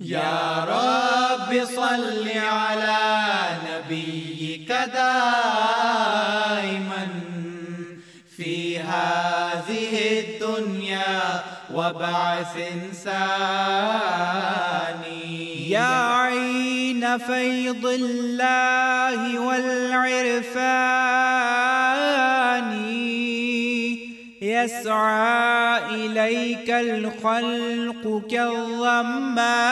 يا رب صل على نبيك دائما في هذه الدنيا وبعث ثاني يا عين فيض الله والعرفان. يسعى إليك الخلق كالضمان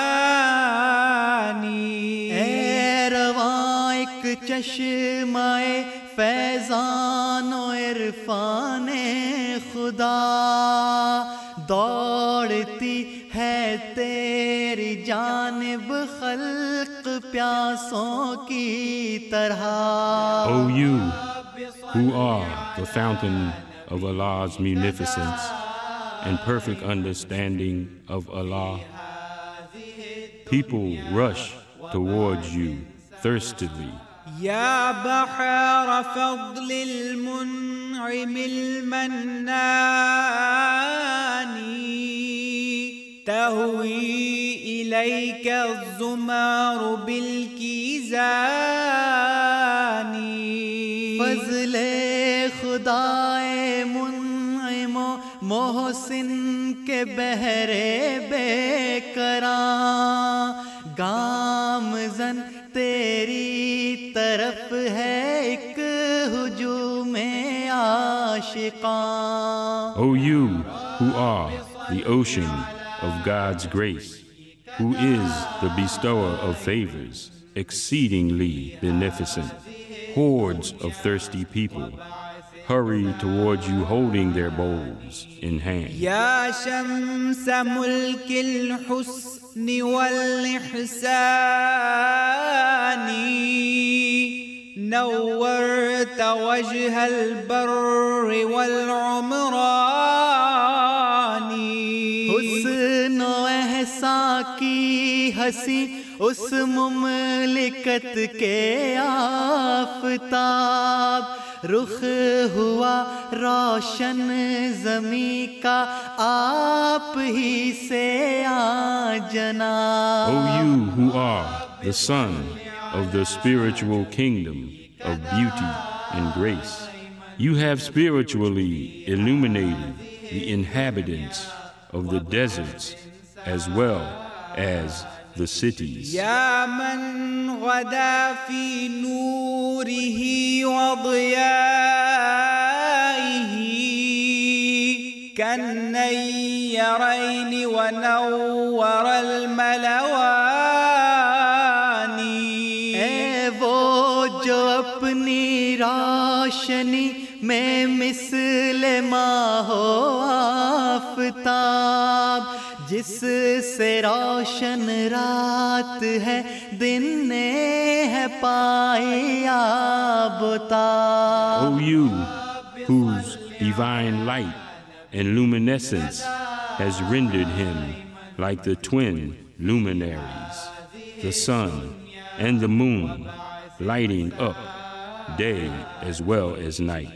اے رواں ایک چشمائے فیضان و عرفان خدا دوڑتی ہے تیری جانب خلق پیاسوں کی طرح۔ O you who are the fountain of Allah's munificence and perfect understanding of Allah, people rush towards you thirstily. يا بحر فضل المنعم المنان تهوي إليك الزمار بالكيزان فضل मोहसिन के बहरे बेकरा गामजन तेरी तरफ O you who are the ocean of God's grace who is the bestower of favors exceedingly beneficent hordes of thirsty people hurry towards you holding their bowls in hand. يا شمس ملك الحسن والإحسان نورت وجه البر والعمران حسن و احسا کی ہنسی اس مملکت کے آفتاب O you who are the sun of the spiritual kingdom of beauty and grace, you have spiritually illuminated the inhabitants of the deserts as well as the cities. يا من غدا في نوره وضيائه كالنيرين ونور الملوان اے وہ جو اپنی روشنی میں مثل ماہ آفتاب O you whose divine light and luminescence has rendered him like the twin luminaries the sun and the moon lighting up day as well as night.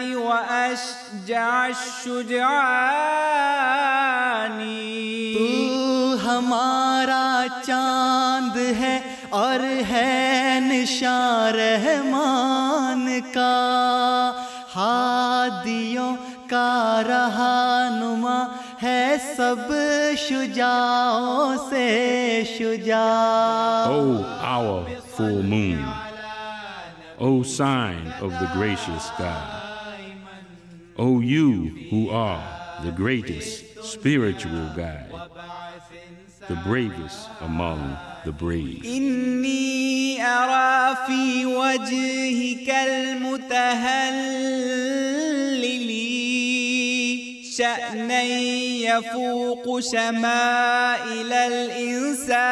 واشجع الشجعانی تو ہمارا چاند ہے اور ہے نشاں رحمان کا۔ ہادیوں کا رہانما ہے سب شجاؤں سے شجا O our full moon O sign of the gracious God O you who are the greatest spiritual guide, the bravest among the brave. إني أرى شمائل الإنسان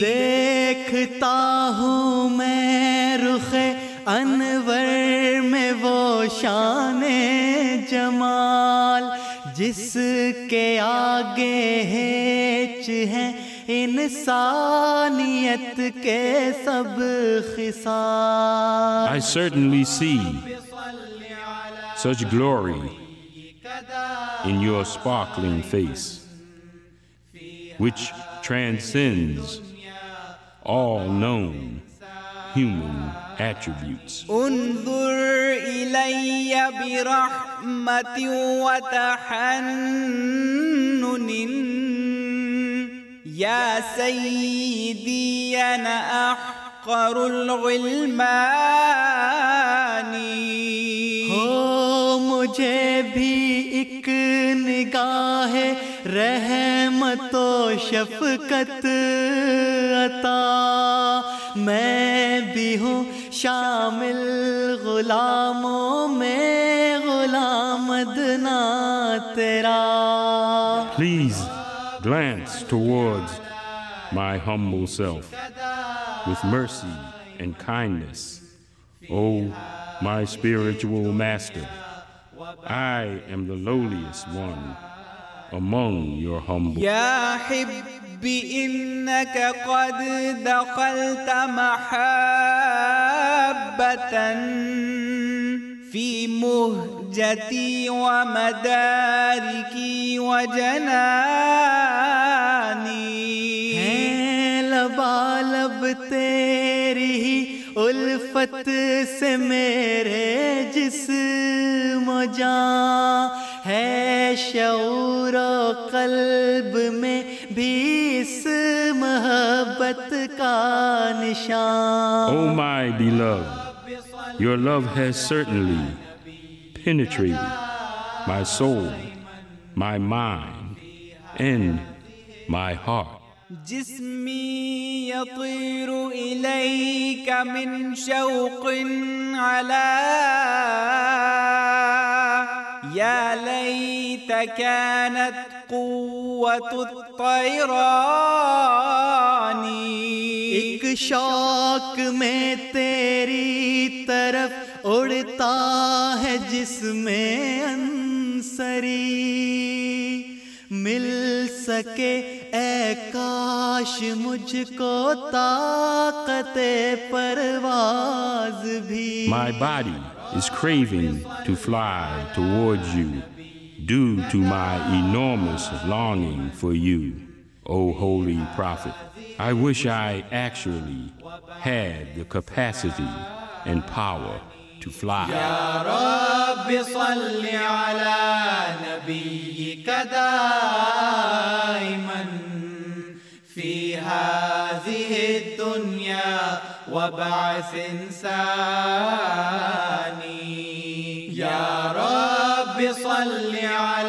देखता हूँ मैं रुख अन I certainly see such glory in your sparkling face which transcends all known human attributes. انظر إلي برحمة وتحنن. يا سيدي أنا أحقر الغلمان. مجھے بھی ایک نگاہ رحمت و شفقت عطا. میں मैं भी हूँ शामिल गुलामों में गुलाम अदना तेरा Please glance towards my humble self with mercy and kindness, O my spiritual master. I am the lowliest one among your humble. يا حبي إنك قد دخلت محبة في مهجتي ومداركي وجناني لبالب تیری ہی ألفت سے میرے جسم جان है शऊर व कल्ब में भी इस मोहब्बत का निशान O my beloved, your love has certainly penetrated my soul, my mind, and my heart. جسمي يطير إليك من شوق على فكانت قوة الطيران ایک شوق میں تیری طرف اڑتا ہے جس میں انسری مل سکے اے کاش مجھ کو طاقت پرواز بھی۔ My body is craving to fly towards you. due to my enormous longing for you, O Holy Prophet. I wish I actually had the capacity and power to fly. يا رب صل على نبيك دائما في هذه الدنيا وبعث إنساني يا رب صل على